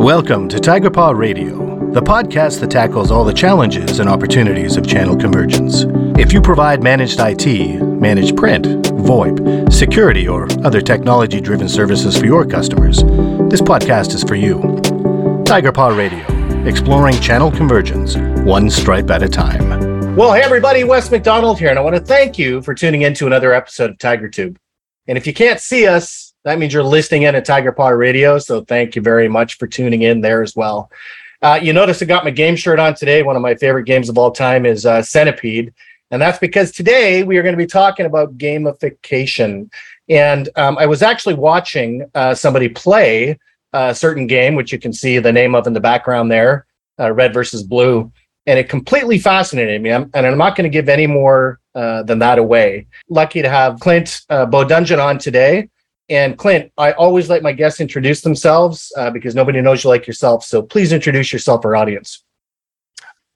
Welcome to Tiger Paw Radio, the podcast that tackles all the challenges and opportunities of channel convergence. If you provide managed IT, managed print, VoIP, security, or other technology driven services for your customers, this podcast is for you. Tiger Paw Radio, exploring channel convergence, one stripe at a time. Well, hey everybody, Wes McDonald here, and I want to thank you for tuning in to another episode of TigerTube. And if you can't see us, that means you're listening in at Tiger Paw Radio. So thank you very much for tuning in there as well. Uh, you notice I got my game shirt on today. One of my favorite games of all time is uh, Centipede. And that's because today we are going to be talking about gamification. And um, I was actually watching uh, somebody play a certain game, which you can see the name of in the background there, uh, Red versus Blue. And it completely fascinated me. I'm, and I'm not going to give any more uh, than that away. Lucky to have Clint uh, on today. And Clint, I always let my guests introduce themselves uh, because nobody knows you like yourself. So please introduce yourself, our audience.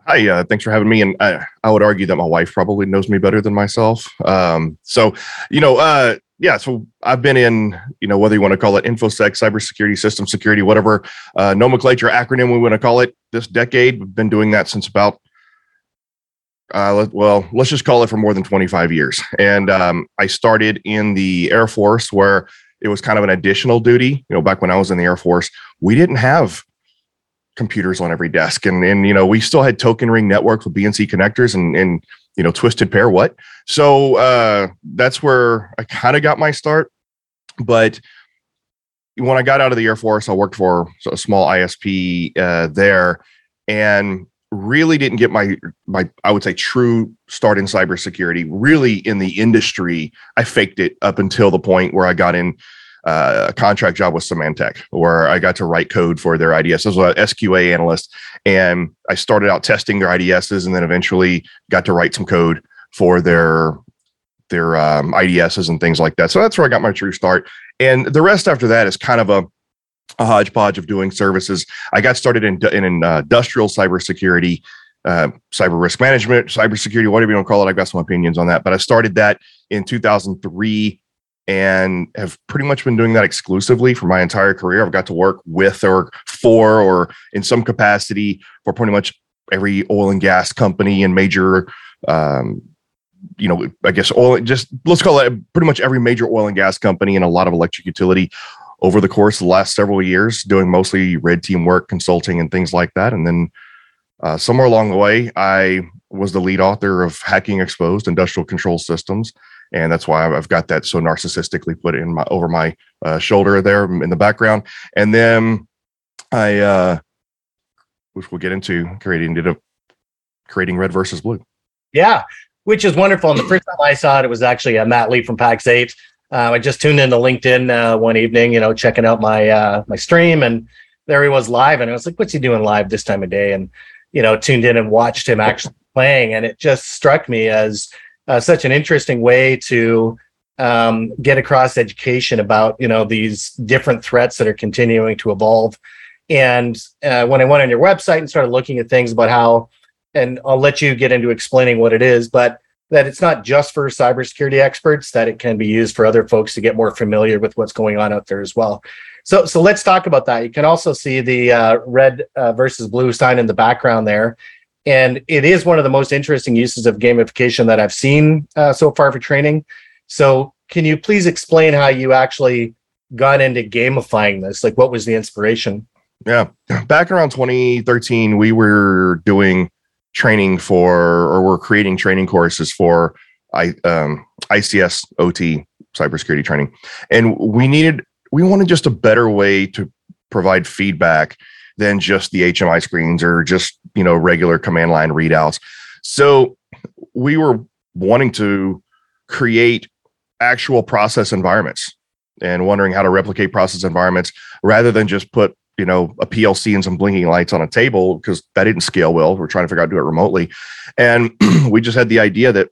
Hi, uh, thanks for having me. And I, I, would argue that my wife probably knows me better than myself. Um, so, you know, uh, yeah, so I've been in, you know, whether you want to call it infosec, cybersecurity, system security, whatever uh, nomenclature, acronym we want to call it, this decade. We've been doing that since about uh, well, let's just call it for more than 25 years. And um, I started in the Air Force where it was kind of an additional duty. You know, back when I was in the Air Force, we didn't have computers on every desk, and and you know we still had token ring networks with BNC connectors and and you know twisted pair what. So uh, that's where I kind of got my start. But when I got out of the Air Force, I worked for a small ISP uh, there, and really didn't get my my I would say true start in cybersecurity. Really in the industry, I faked it up until the point where I got in uh, a contract job with Symantec, where I got to write code for their IDS. I was an SQA analyst, and I started out testing their IDSs, and then eventually got to write some code for their their um, IDSs and things like that. So that's where I got my true start. And the rest after that is kind of a a hodgepodge of doing services. I got started in, in uh, industrial cybersecurity, uh, cyber risk management, cybersecurity, whatever you want to call it. I've got some opinions on that, but I started that in 2003 and have pretty much been doing that exclusively for my entire career. I've got to work with or for or in some capacity for pretty much every oil and gas company and major um, you know, I guess oil, just let's call it pretty much every major oil and gas company and a lot of electric utility over the course of the last several years, doing mostly red team work, consulting, and things like that. And then uh, somewhere along the way, I was the lead author of Hacking Exposed Industrial Control Systems. And that's why I've got that so narcissistically put in my over my uh, shoulder there in the background. And then I, uh, which we'll get into, creating ended creating Red versus Blue. Yeah, which is wonderful. And the first time I saw it, it was actually a Matt Lee from Pax8 uh, I just tuned into LinkedIn uh, one evening, you know, checking out my uh, my stream, and there he was live, and I was like, "What's he doing live this time of day?" And you know, tuned in and watched him actually playing, and it just struck me as uh, such an interesting way to um, get across education about you know these different threats that are continuing to evolve. And uh, when I went on your website and started looking at things about how, and I'll let you get into explaining what it is, but that it's not just for cybersecurity experts, that it can be used for other folks to get more familiar with what's going on out there as well. So, so let's talk about that. You can also see the uh, red uh, versus blue sign in the background there. And it is one of the most interesting uses of gamification that I've seen uh, so far for training. So, can you please explain how you actually got into gamifying this? Like, what was the inspiration? Yeah. Back around 2013, we were doing training for or we're creating training courses for I um, ICS OT cybersecurity training, and we needed we wanted just a better way to provide feedback than just the HMI screens or just you know regular command line readouts. So we were wanting to create actual process environments and wondering how to replicate process environments rather than just put you know a PLC and some blinking lights on a table because that didn't scale well. We're trying to figure out how to do it remotely, and we just had the idea that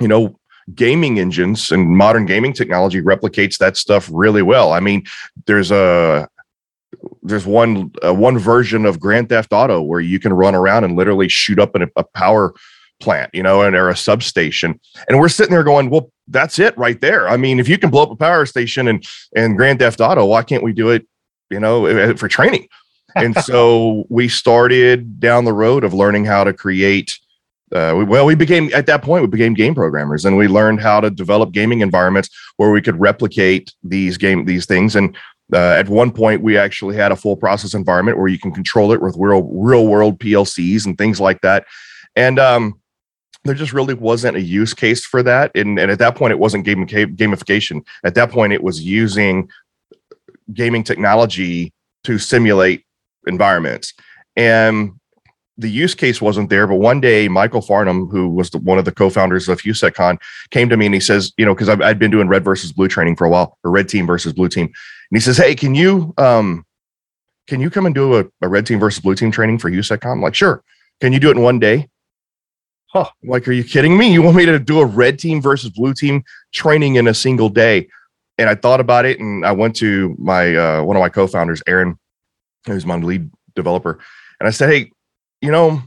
you know gaming engines and modern gaming technology replicates that stuff really well. I mean, there's a there's one uh, one version of Grand Theft Auto where you can run around and literally shoot up a power plant, you know, and or a substation. And we're sitting there going, well, that's it right there. I mean, if you can blow up a power station and and Grand Theft Auto, why can't we do it you know, for training. and so we started down the road of learning how to create uh, we, well, we became at that point we became game programmers, and we learned how to develop gaming environments where we could replicate these game these things. And uh, at one point, we actually had a full process environment where you can control it with real real world PLCs and things like that. And um, there just really wasn't a use case for that. And, and at that point, it wasn't game, gamification. At that point, it was using gaming technology to simulate environments. And the use case wasn't there, but one day Michael Farnum, who was the, one of the co-founders of HouSecCon, came to me and he says, you know, because I'd been doing red versus blue training for a while, or red team versus blue team, and he says, hey, can you um, can you come and do a, a red team versus blue team training for HouSecCon? I'm like, sure. Can you do it in one day? Huh. Like, are you kidding me? You want me to do a red team versus blue team training in a single day? And I thought about it, and I went to my uh, one of my co-founders, Aaron, who's my lead developer, and I said, hey you know,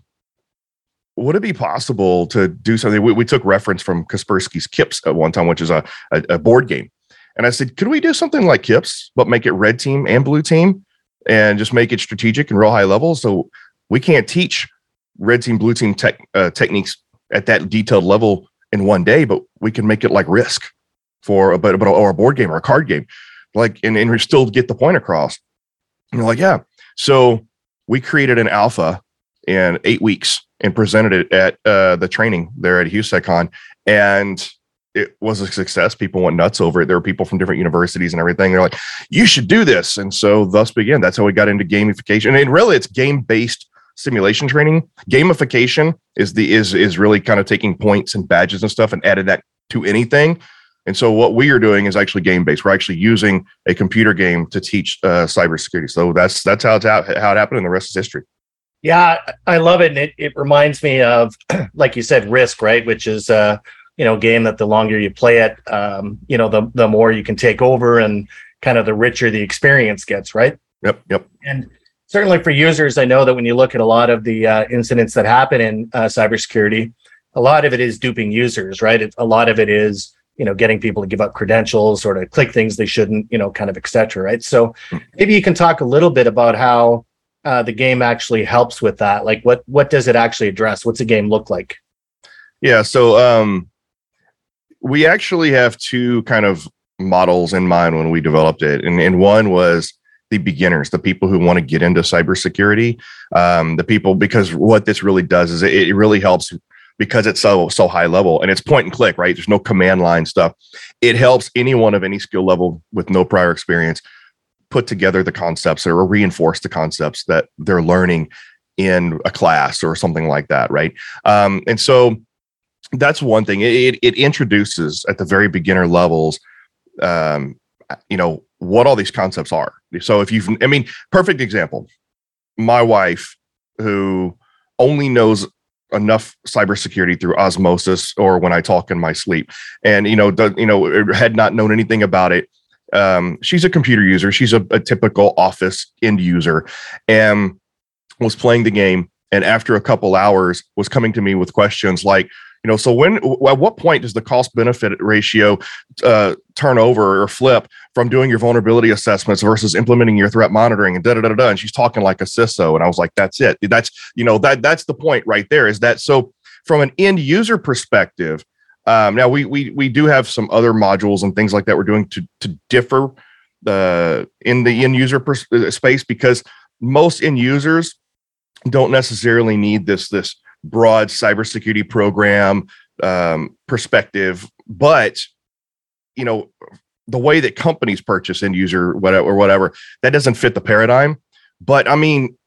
would it be possible to do something? We, we took reference from Kaspersky's KIPS at one time, which is a, a, a, board game. And I said, could we do something like KIPS, but make it red team and blue team and just make it strategic and real high level? So we can't teach red team, blue team tech, uh, techniques at that detailed level in one day, but we can make it like risk for a, but, or a board game or a card game. Like, and, and we still get the point across. And you're like, yeah. So we created an alpha in eight weeks and presented it at uh, the training there at HouSecCon. And it was a success. People went nuts over it. There were people from different universities and everything. They're like, you should do this. And so thus began. That's how we got into gamification. And really it's game-based simulation training. Gamification is the is is really kind of taking points and badges and stuff and added that to anything. And so what we are doing is actually game based. We're actually using a computer game to teach uh, cybersecurity. So that's that's how it's out, how it happened, and the rest is history. Yeah, I love it. And it, it reminds me of, like you said, Risk, right? Which is, uh, you know, game that the longer you play it, um, you know, the, the more you can take over and kind of the richer the experience gets, right? Yep, yep. And certainly for users, I know that when you look at a lot of the uh, incidents that happen in uh, cybersecurity, a lot of it is duping users, right? It, a lot of it is, you know, getting people to give up credentials or to click things they shouldn't, you know, kind of et cetera, right? So hmm. maybe you can talk a little bit about how uh, the game actually helps with that? Like, what what does it actually address? What's the game look like? Yeah, so um, we actually have two kind of models in mind when we developed it, and, and one was the beginners, the people who want to get into cybersecurity, um, the people because what this really does is it, it really helps because it's so so high level and it's point and click, right? There's no command line stuff. It helps anyone of any skill level with no prior experience put together the concepts or reinforce the concepts that they're learning in a class or something like that, right? Um, and so that's one thing. It, it introduces at the very beginner levels, um, you know, what all these concepts are. So if you've, I mean, perfect example. My wife, who only knows enough cybersecurity through osmosis or when I talk in my sleep, and you know, does, you know, had not known anything about it um, she's a computer user. She's a, a typical office end user, and was playing the game. And after a couple hours, was coming to me with questions like, you know, so when at what point does the cost benefit ratio uh, turn over or flip from doing your vulnerability assessments versus implementing your threat monitoring and da da da da? And she's talking like a CISO, and I was like, that's it. That's you know that that's the point right there. Is that so? From an end user perspective, um, now we we we do have some other modules and things like that we're doing to to differ uh, in the end user pers- uh, space because most end users don't necessarily need this this broad cybersecurity program um, perspective, but you know the way that companies purchase end user whatever or whatever that doesn't fit the paradigm. But I mean,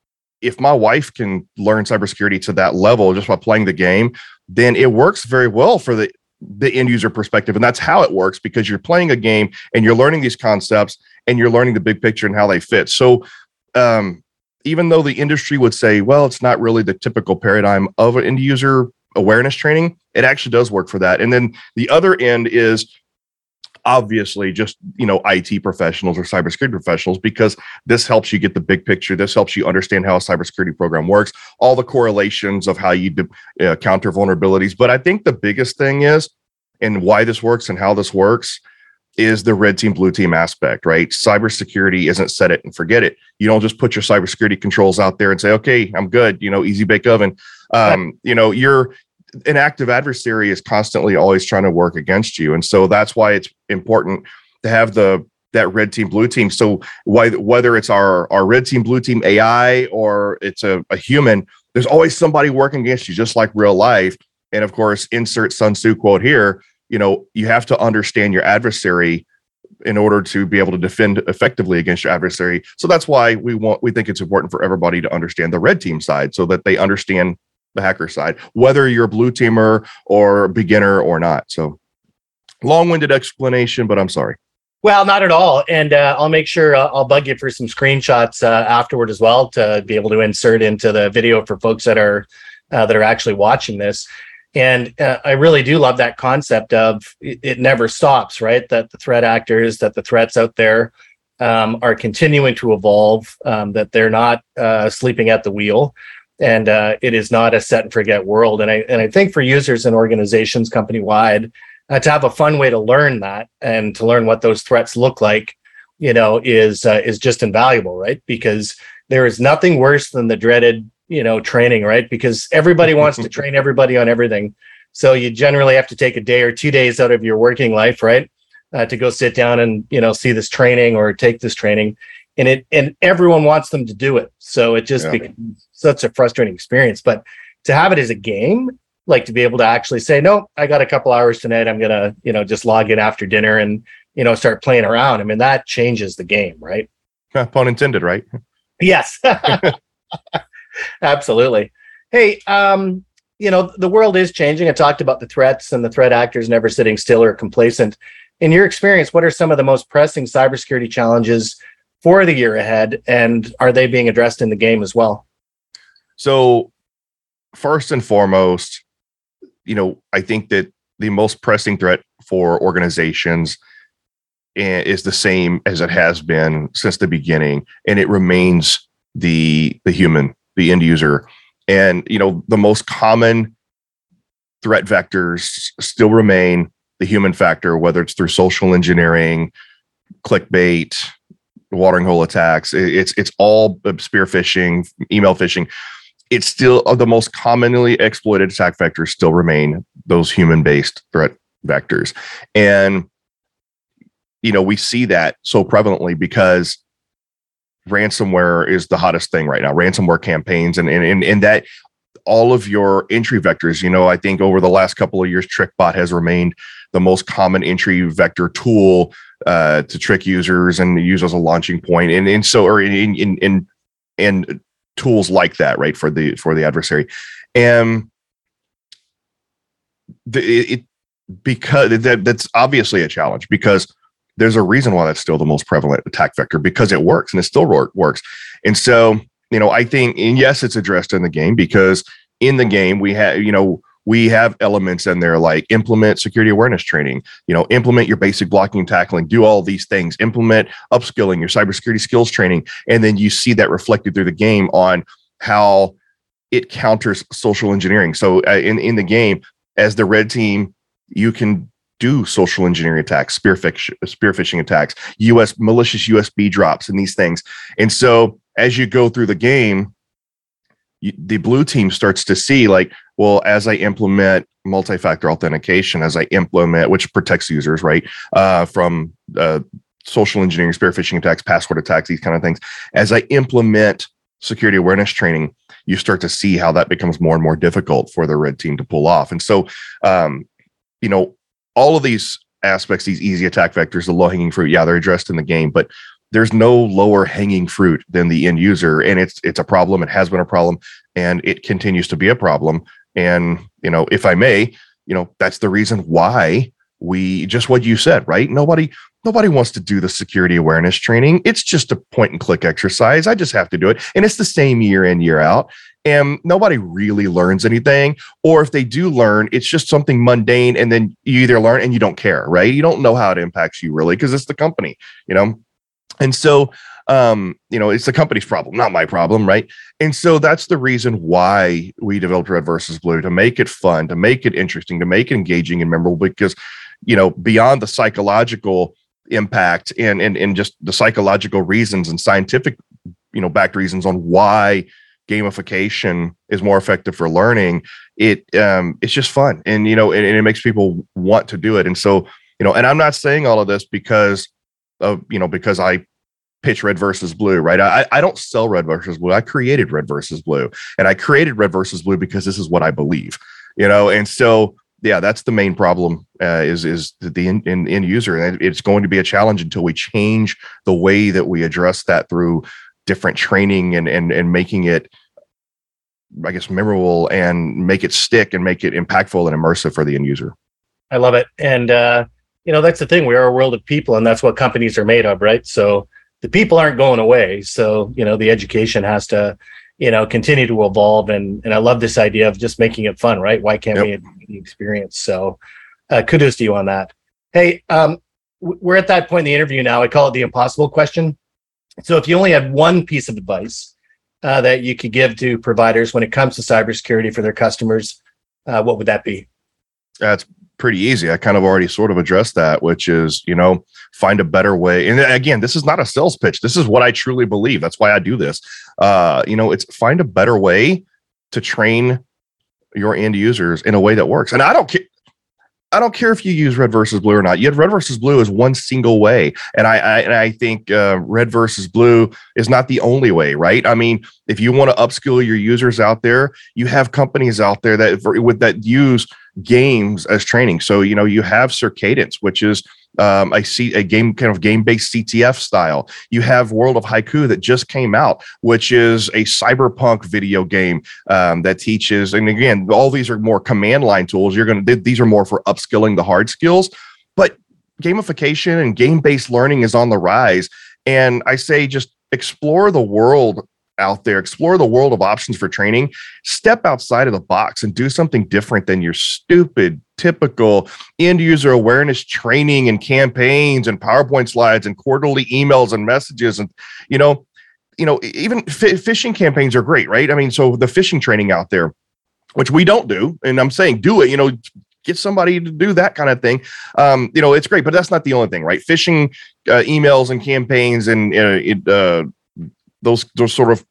if my wife can learn cybersecurity to that level just by playing the game, then it works very well for the the end user perspective and that's how it works because you're playing a game and you're learning these concepts and you're learning the big picture and how they fit so um, even though the industry would say well it's not really the typical paradigm of an end user awareness training it actually does work for that and then the other end is obviously just you know IT professionals or cybersecurity professionals because this helps you get the big picture. This helps you understand how a cybersecurity program works, all the correlations of how you uh, counter vulnerabilities. But I think the biggest thing is, and why this works and how this works, is the red team, blue team aspect, right? Cybersecurity isn't set it and forget it. You don't just put your cybersecurity controls out there and say, okay, I'm good, you know, easy bake oven. Um, you know, you're an active adversary is constantly always trying to work against you. And so that's why it's important to have the that red team blue team so why, whether it's our our red team blue team ai or it's a, a human there's always somebody working against you just like real life and of course insert sun tzu quote here you know you have to understand your adversary in order to be able to defend effectively against your adversary so that's why we want we think it's important for everybody to understand the red team side so that they understand the hacker side whether you're a blue teamer or beginner or not so long-winded explanation but i'm sorry well, not at all. And uh, I'll make sure uh, I'll bug you for some screenshots uh, afterward as well to be able to insert into the video for folks that are uh, that are actually watching this. And uh, I really do love that concept of it, it, never stops, right? That the threat actors, that the threats out there um, are continuing to evolve, um, that they're not uh, sleeping at the wheel, and it is not a set and forget world. And I and I think for users and organizations company wide uh, to have a fun way to learn that and to learn what those threats look like you know is uh, is just invaluable right because there is nothing worse than the dreaded you know training right because everybody wants to train everybody on everything so you generally have to take a day or two days out of your working life right uh, to go sit down and you know see this training or take this training and it and everyone wants them to do it so it just yeah. becomes such a frustrating experience but to have it as a game like to be able to actually say, no, I got a couple hours tonight. I'm gonna, you know, just log in after dinner and you know start playing around. I mean, that changes the game, right? Pun intended, right? Yes, absolutely. Hey, um, you know, the world is changing. I talked about the threats and the threat actors never sitting still or complacent. In your experience, what are some of the most pressing cybersecurity challenges for the year ahead, and are they being addressed in the game as well? So, first and foremost, you know, I think that the most pressing threat for organizations is the same as it has been since the beginning, and it remains the the human, the end user, and you know the most common threat vectors still remain the human factor, whether it's through social engineering, clickbait, watering hole attacks. It's it's all spear phishing, email phishing it's still uh, the most commonly exploited attack vectors still remain those human based threat vectors and you know we see that so prevalently because ransomware is the hottest thing right now ransomware campaigns and and and that all of your entry vectors you know i think over the last couple of years trickbot has remained the most common entry vector tool uh, to trick users and use as a launching point. And and so or in in in and tools like that, right, for the for the adversary, and the, it because that that's obviously a challenge because there's a reason why that's still the most prevalent attack vector because it works and it still works. And so, you know, I think, and yes, it's addressed in the game because in the game we have, you know, we have elements in there like implement security awareness training, you know, implement your basic blocking and tackling, do all these things, implement upskilling, your cybersecurity skills training. And then you see that reflected through the game on how it counters social engineering. So uh, in, in the game, as the red team, you can do social engineering attacks, spear, fish, spear phishing attacks, US malicious USB drops, and these things. And so as you go through the game, you, the blue team starts to see like, well, as I implement multi-factor authentication, as I implement, which protects users, right, uh, from uh, social engineering, spear phishing attacks, password attacks, these kind of things, as I implement security awareness training, you start to see how that becomes more and more difficult for the red team to pull off. And so, um, you know, all of these aspects, these easy attack vectors, the low hanging fruit, yeah, they're addressed in the game, but there's no lower hanging fruit than the end user and it's it's a problem it has been a problem and it continues to be a problem and you know if i may you know that's the reason why we just what you said right? Nobody nobody wants to do the security awareness training. It's just a point and click exercise. I just have to do it and it's the same year in year out nobody really learns anything or if they do learn it's just something mundane and then you either learn and you don't care right you don't know how it impacts you really because it's the company you know and so, um, you know, it's the company's problem, not my problem, right? And so that's the reason why we developed Red versus Blue to make it fun, to make it interesting, to make it engaging and memorable. Because, you know, beyond the psychological impact and, and and just the psychological reasons and scientific you know backed reasons on why gamification is more effective for learning it um it's just fun and you know and, and it makes people want to do it and so you know and i'm not saying all of this because of you know because i pitch red versus blue right? I, I don't sell red versus blue i created red versus blue and i created red versus blue because this is what i believe you know and so yeah, that's the main problem uh, is is the end, end user, and it's going to be a challenge until we change the way that we address that through different training and and and making it, I guess, memorable and make it stick and make it impactful and immersive for the end user. I love it, and uh, you know that's the thing. We are a world of people, and that's what companies are made of, right? So the people aren't going away. So you know the education has to you know continue to evolve and and i love this idea of just making it fun right why can't yep. we the experience so uh, kudos to you on that hey um, we're at that point in the interview now i call it the impossible question so if you only had one piece of advice uh, that you could give to providers when it comes to cybersecurity for their customers uh, what would that be that's pretty easy. I kind of already sort of addressed that, which is, you know, find a better way. And again, this is not a sales pitch. This is what I truly believe. That's why I do this. Uh, you know, it's find a better way to train your end users in a way that works. And I don't care. I don't care if you use red versus blue or not. You Yet red versus blue is one single way, and I, I and I think uh, red versus blue is not the only way, right? I mean, if you want to upskill your users out there, you have companies out there that with that use games as training. So you know you have Circadence, which is um, a, C, a game kind of game based CTF style. You have World of Haiku that just came out, which is a cyberpunk video game um, that teaches. And again, all these are more command line tools. You're going to these are more for upskilling the hard skills, but gamification and game based learning is on the rise. And I say just explore the world out there, explore the world of options for training, step outside of the box and do something different than your stupid, typical end user awareness training and campaigns and PowerPoint slides and quarterly emails and messages. And, you know, you know, even f- phishing campaigns are great, right? I mean, so the phishing training out there, which we don't do, and I'm saying do it, you know, get somebody to do that kind of thing. Um, you know, it's great, but that's not the only thing, right? Phishing uh, emails and campaigns and uh, it, uh, those those sort of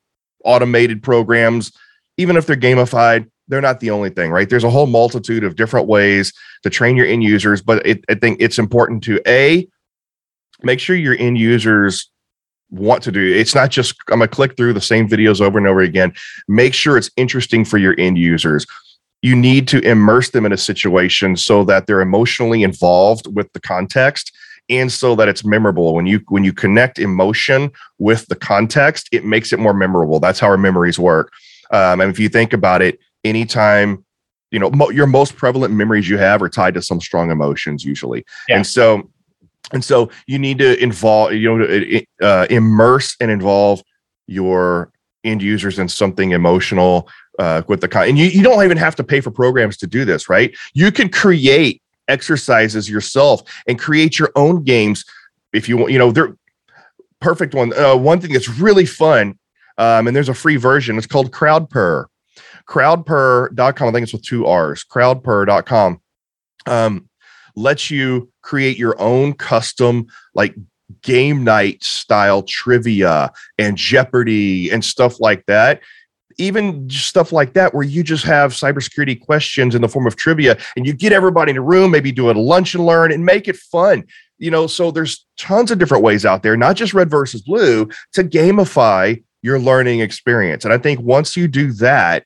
automated programs, even if they're gamified, they're not the only thing, right? There's a whole multitude of different ways to train your end users, but it, I think it's important to a make sure your end users want to do it's not just i'm gonna click through the same videos over and over again. Make sure it's interesting for your end users. You need to immerse them in a situation so that they're emotionally involved with the context and so that it's memorable. When you when you connect emotion with the context it makes it more memorable. That's how our memories work. Um, and if you think about it anytime you know mo- your most prevalent memories you have are tied to some strong emotions usually. Yeah. and so and so you need to involve you know uh, immerse and involve your end users in something emotional uh, with the con- and you, you don't even have to pay for programs to do this right? You can create exercises yourself and create your own games if you want you know they're perfect one uh, one thing that's really fun um, and there's a free version it's called crowdpurr crowdpurr.com i think it's with two r's crowdpurr.com. um, lets you create your own custom like game night style trivia and jeopardy and stuff like that even stuff like that where you just have cybersecurity questions in the form of trivia and you get everybody in a room maybe do a lunch and learn and make it fun you know so there's tons of different ways out there not just red versus blue to gamify your learning experience and i think once you do that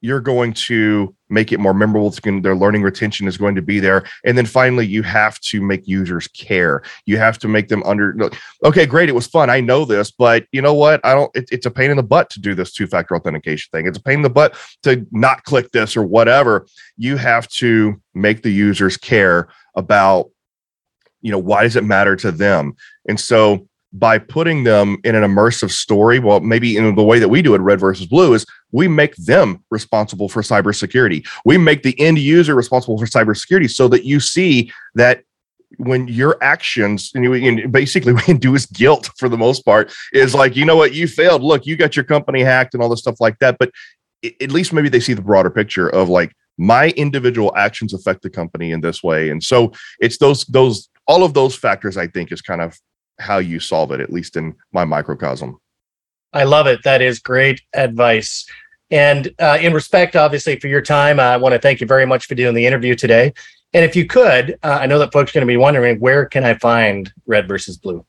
you're going to make it more memorable. It's going, their learning retention is going to be there. And then finally, you have to make users care. You have to make them under, okay, great. It was fun. I know this, but you know what? I don't, it, it's a pain in the butt to do this two factor authentication thing. It's a pain in the butt to not click this or whatever. You have to make the users care about, you know, why does it matter to them? And so by putting them in an immersive story. Well, maybe in the way that we do it, red versus blue, is we make them responsible for cybersecurity. We make the end user responsible for cybersecurity so that you see that when your actions and, you, and basically we induce guilt for the most part is like you know what you failed look you got your company hacked and all this stuff like that but at least maybe they see the broader picture of like my individual actions affect the company in this way and so it's those those all of those factors, I think, is kind of how you solve it, at least in my microcosm. I love it. That is great advice. And uh, in respect, obviously, for your time, I want to thank you very much for doing the interview today. And if you could, uh, I know that folks are going to be wondering where can I find Red versus Blue?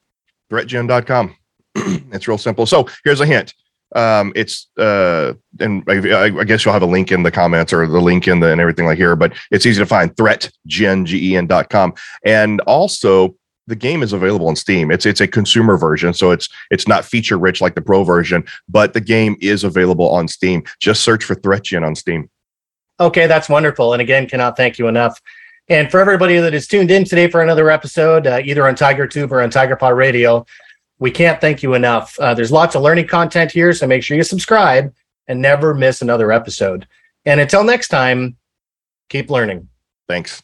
ThreatGen.com. it's real simple. So here's a hint. Um, it's uh, and I, I, guess you'll have a link in the comments or the link in the and everything like here, but it's easy to find threatgen.com. And also the game is available on Steam. It's it's a consumer version, so it's it's not feature rich like the pro version, but the game is available on Steam. Just search for ThreatGen on Steam. Okay, that's wonderful. And again, cannot thank you enough. And for everybody that is tuned in today for another episode, uh, either on Tiger Tube or on Tiger Paw Radio, we can't thank you enough. Uh, there's lots of learning content here, so make sure you subscribe and never miss another episode. And until next time, keep learning. Thanks.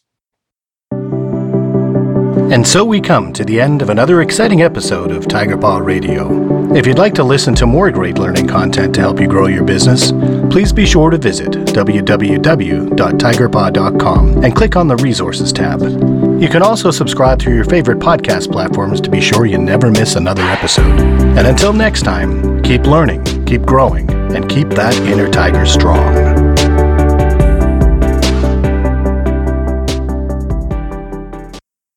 And so we come to the end of another exciting episode of Tiger Paw Radio. If you'd like to listen to more great learning content to help you grow your business, please be sure to visit www.tigerpaw.com and click on the Resources tab. You can also subscribe through your favorite podcast platforms to be sure you never miss another episode. And until next time, keep learning, keep growing, and keep that inner tiger strong.